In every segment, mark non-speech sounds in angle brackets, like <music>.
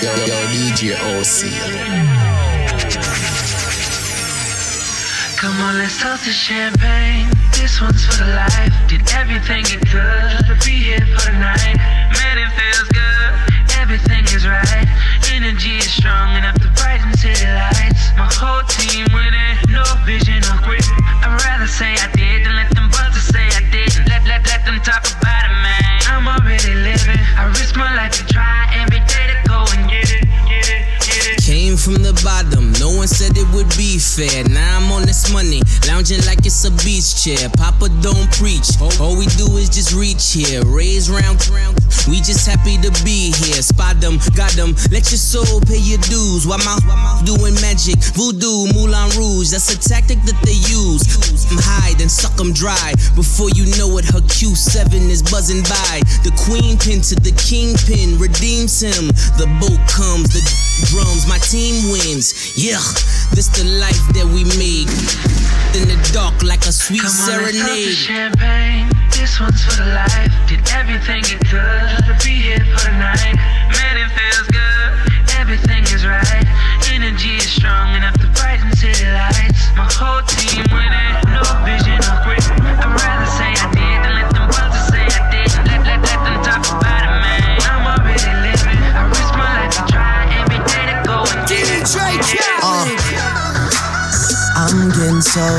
Yo, yo, DJ OC. Come on, let's toast to champagne. This one's for the life. Did everything it could to be here for the night. Man, it feels good. Everything is right. Energy is strong enough to brighten city lights. My whole team winning, no vision or quit. I'd rather say I it would be fair. Now I'm on this money, lounging like it's a beach chair. Papa don't preach, all we do is just reach here. Raise round, round. We just happy to be here. Spot them, got them. Let your soul pay your dues. Why while mouth doing magic, voodoo, Moulin Rouge. That's a tactic that they use. I'm high, then suck them dry. Before you know it, her Q7 is buzzing by. The queen pin to the kingpin redeems him. The boat comes, the drums, my team wins. Yeah, this the life that we made. In the dark, like a sweet Come on, serenade. champagne. This one's for the life. Did everything it could to be here for the night. Man, it feels good. Everything is right. Energy is strong enough to brighten city lights. My whole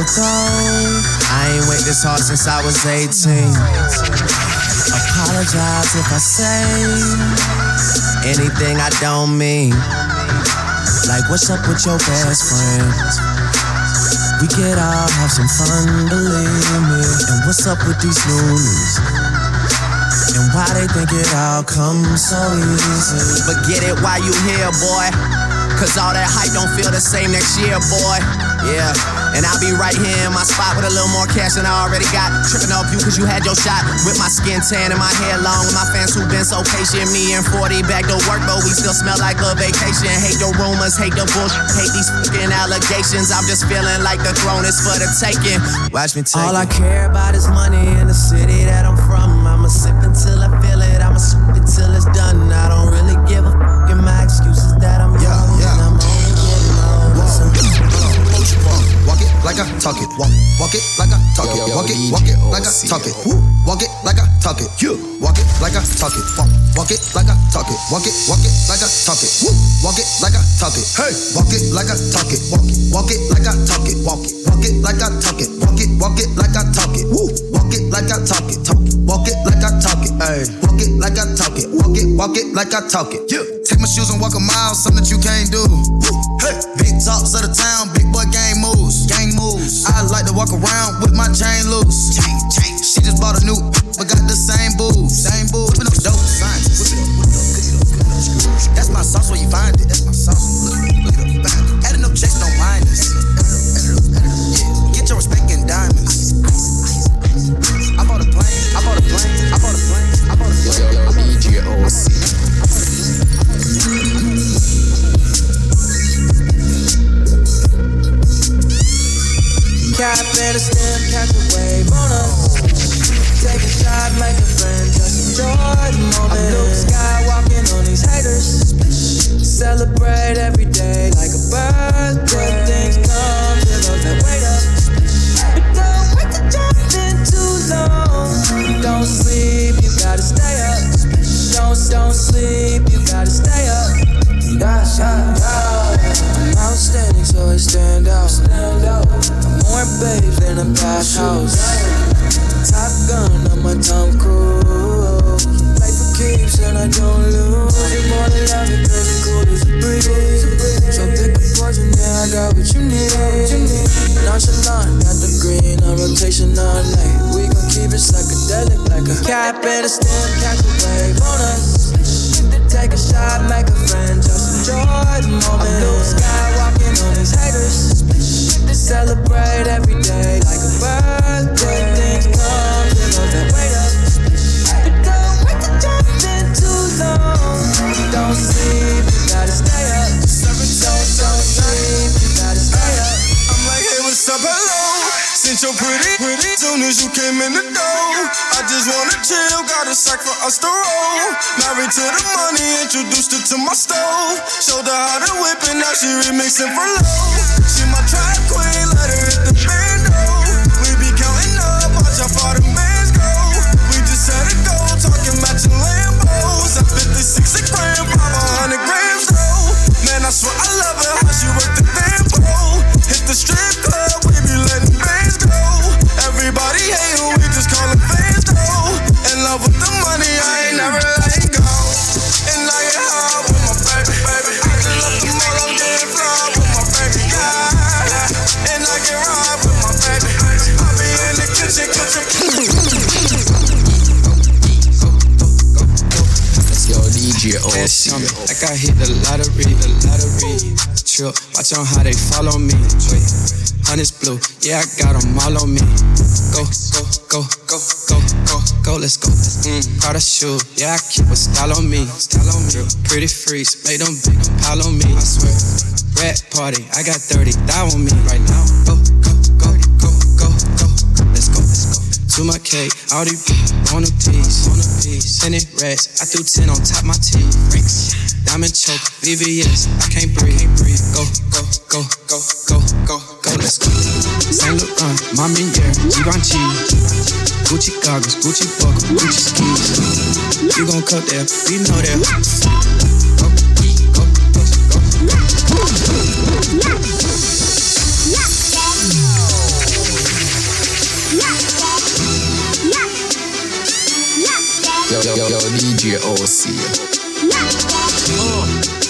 I ain't wait this hard since I was 18. Apologize if I say anything I don't mean. Like, what's up with your best friend? We could all have some fun, believe me. And what's up with these loonies? And why they think it all comes so easy? But get it while you here, boy. Cause all that hype don't feel the same next year, boy. Yeah. And I'll be right here in my spot with a little more cash than I already got. Tripping off you cause you had your shot. With my skin tan and my hair long. With my fans who've been so patient. Me and 40 back to work, but we still smell like a vacation. Hate the rumors, hate the bullshit, hate these fucking allegations. I'm just feeling like the throne is for the taking. Watch me take All I care about is money in the city talk it. Walk it like I talk it. Walk it like I talk it. Walk, it like I talk it. Walk it, walk it like I talk it. Walk it like I talk it. Hey, walk it like I talk it. Walk it, walk it like I talk it. Walk it, walk it like I talk it. Walk it, walk it like I talk it. Walk it like I talk it. Walk it like I talk it. Hey, walk it like I talk it. Walk it, walk it like I talk it. Yeah. Take my shoes and walk a mile, something that you can't do. Hey, big talks of the town, big boy gang gang moves. I like to walk around with my chain loose. Chain, chain. She just bought a new, but got the same booze, same booze. Whipping up dope scientist. Whip it up, whip it up, cook it up, cook it up. That's my sauce where you find it. That's my sauce. Look, look it up, find it. Adding up checks, don't mind us. Add it up, add it up, add it up. Yeah. Get your respect got what you need. Nonchalant, got the green on rotation all night. We gon' keep it psychedelic like a cap and a stem, catch a wave on us. Take a shot, make a friend, just enjoy the moment. I'm Luke Skywalking on these haters. Celebrate every day like a birthday. Soon as you came in the door, I just wanna chill. Got a sack for us to roll. Married to the money, introduced her to my stove. Showed her how to whip it, now she remixing for low. She my track queen, let her hit the Ass on me, like I hit the lottery, the lottery. Trip, watch on how they follow me. Wait, honey's blue, yeah, I got them all on me. Go, go, go, go, go, go, go, let's go. Mm, Prada shoe, yeah, I keep a style on me. Style on me. Pretty freaks, make them big pile on me. I swear. Rat party, I got 30 thou on me right now. Go, go, To my cake, all these <laughs> on a piece, on a piece. Tenant rats, I threw 10 on top my teeth. Diamond choke, VVS, I can't breathe. Go, go, go, go, go, go, go, let's go. Saint Laurent, Mommy yeah, Givenchy. Gucci goggles, Gucci buckle, Gucci skis. You gon' cut there, we know that. DJ OC. Uh,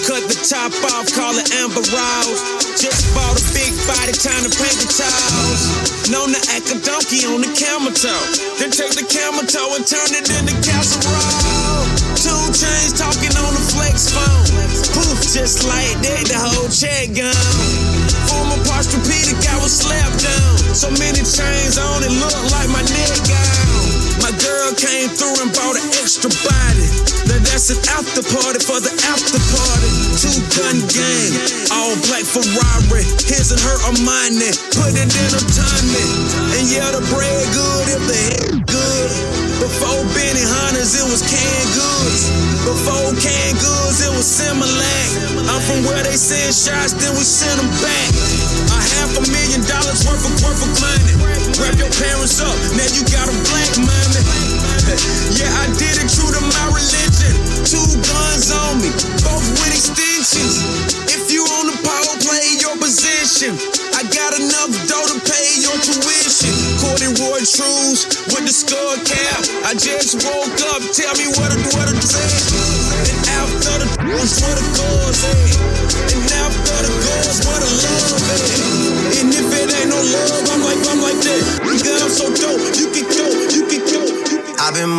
cut the top off, call it Amber Rose. Just bought a big body, time to paint the toes. Known to act a donkey on the camel toe. Then take the camel toe and turn it into casserole. Two chains talking on the flex phone. Poof, just like that, the whole check gone. Former Posturepedic, I was slapped down. So many chains on it, look like my neck gone. Girl came through and bought an extra body. Now that's an after party for the after party. Two gun gang, all black Ferrari. His and her Armani, put it in a tummy. And yeah, the bread good if the head good. Before Benihana's, it was canned goods. Before canned goods, it was Similac. I'm from where they send shots, then we send them back. A half a million dollars worth of worth of money. Wrap your parents up, now you got a black mommy. <laughs> yeah, I did it true to my religion. Two guns on me, both with extensions. If you on the power play your position, I got enough dough to pay your tuition. Corduroy trues with the skull cap. I just woke up, tell me what to what to say. And after the was where the cause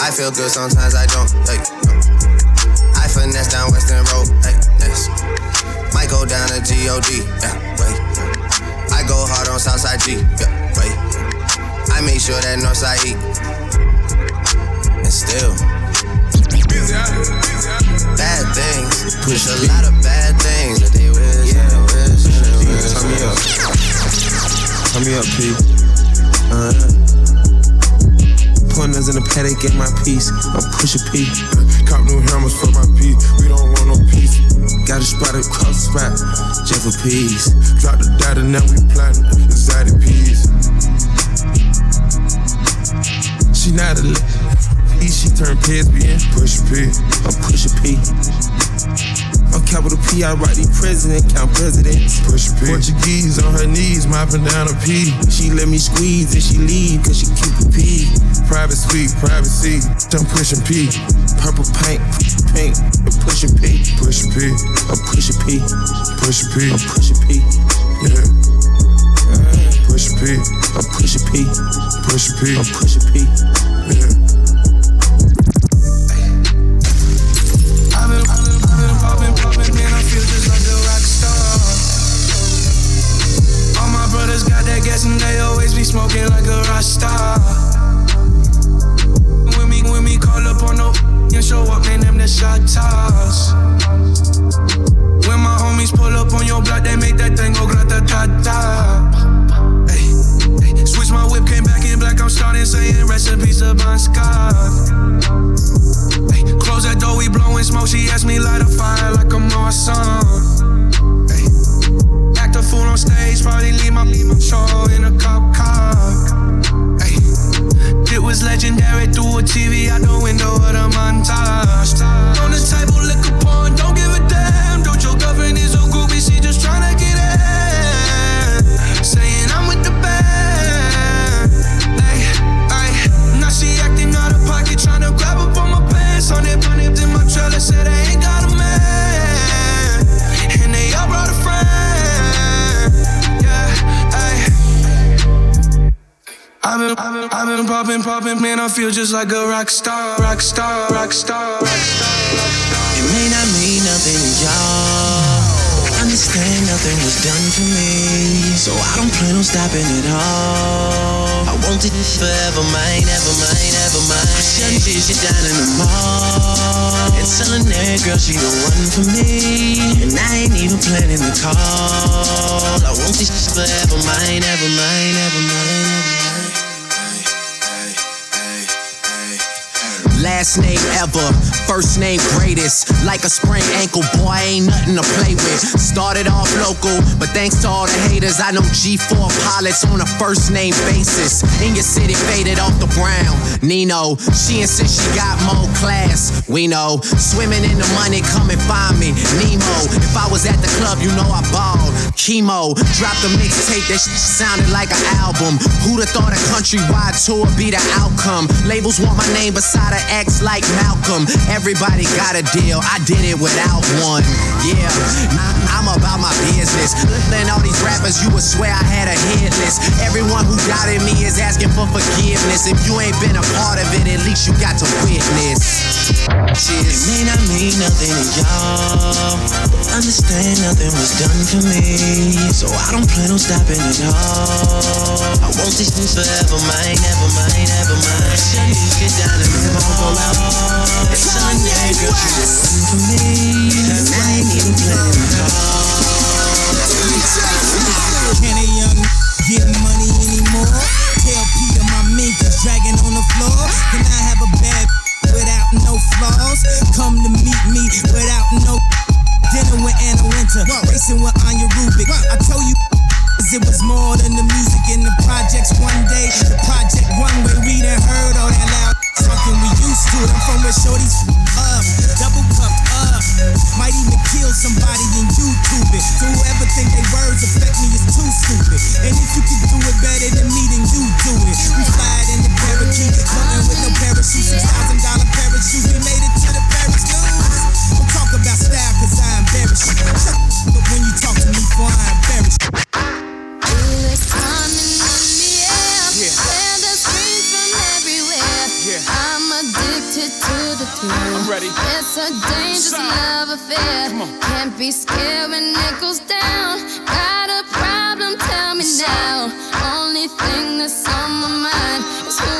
I feel good sometimes I don't. Hey, no. I finesse down Weston Road. Hey, yes. Might go down to God. Yeah, wait. I go hard on Southside G. Yeah, wait. I make sure that Northside eat. And still, bad things push a lot of bad things that they wish. Yeah, wish. Yeah, wish. Turn me up. Turn me up, P. Pointers in the get my piece. I'm push a P. Cop new hammers for my P. We don't want no peace. Got a spot across the spot, just for peace. Drop the data, now we plotting exotic peas. She not a li- she turned lesbian. Push a P. I'm push a P. I'm capital P, I write the president, count presidents. Push P. Portuguese on her knees, mopping down a P. She let me squeeze and she leave, cause she keep a P. Private suite, privacy, I'm pushing P. Purple paint, paint, and pushing P. Push a P. I'm push a P. Push a P. I'm push a P. Yeah. Push a P. P. Push P. I'm Pusha P. been, I've been, I've been popping, popping, man. I feel just like a rock star, rock star, rock star, rock star, rock star. It may not mean nothing to y'all. Understand nothing was done for me. So I don't plan on stopping at all. I want it forever, mine, ever mine, ever mine. Shutting shit down in the mall. And telling that girl she the one for me. And I ain't even planning the call. I want this forever, mine, ever mine, ever mine, ever mine. Last name ever, first name greatest. Like a sprained ankle, boy, ain't nothing to play with. Started off local, but thanks to all the haters, I know G4 pilots on a first name basis. In your city, faded off the brown. Nino, she insists she got more class. We know, swimming in the money, come and find me. Nemo, if I was at the club, you know I balled. Chemo, dropped a mixtape that shit sounded like an album. Who'da thought a countrywide tour be the outcome? Labels want my name beside an X like Malcolm. Everybody got a deal, I did it without one. Yeah, I'm about my business. Listening all these rappers, you would swear I had a hit list. Everyone who doubted me is asking for forgiveness. If you ain't been a part of it, at least you got to witness. It may not mean nothing to y'all. Understand nothing was done for me. So I don't plan on stopping at all. I want this thing forever, mine, ever mine, ever mine. Shut this shit down and move on. It's that girl. The one for me. And I ain't even planning at all. I'm ready. It's a dangerous love affair. Can't be scared when it goes down. Got a problem? Tell me now. Only thing that's on my mind is who's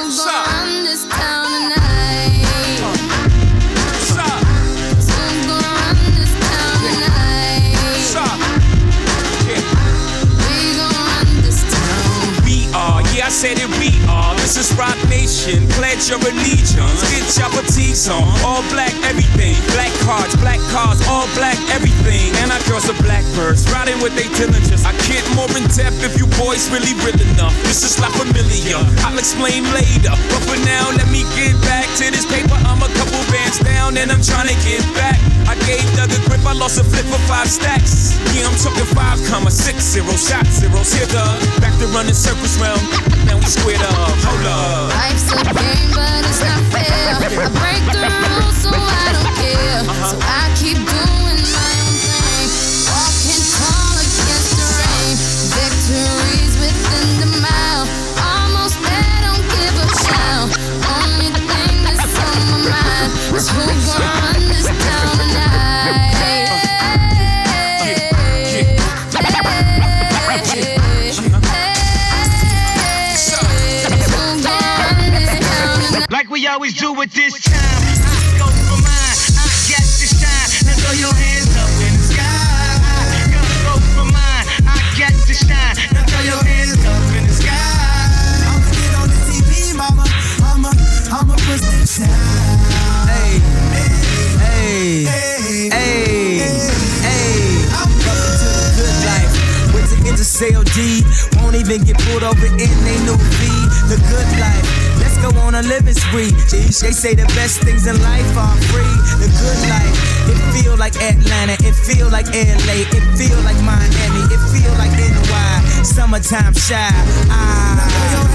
said it, we are. This is Roc Nation. Pledge your allegiance. Get your petite on. All black, everything. Black cards, black cars, all black, everything. And our girls are blackbirds, riding with they diligence. I can't more in depth if you boys really real enough. This is not familiar. I'll explain later. But for now, let me get back to this paper. I'm a couple bands down and I'm trying to get back. I gave Doug a grip, I lost a flip for five stacks. Yeah, I'm talking five comma six zero shot zeros. Here, Doug. Back to running circles round. Now we squared up. Uh, up. Always do it this time. I go for mine, I got to shine. Now throw your hands up in the sky. I go for mine, I got to shine. Now throw your hands up in the sky. I'ma get on the TV, mama. I'ma, I'ma put the shine. Hey, hey, hey, hey. Welcome to the good life. With the intercell D, won't even get pulled over in they new V. The good life. A living spree. They they say the best things in life are free. The good life. It feel like Atlanta. It feel like LA. It feel like Miami. It feel like NY. Summertime shy. Ah.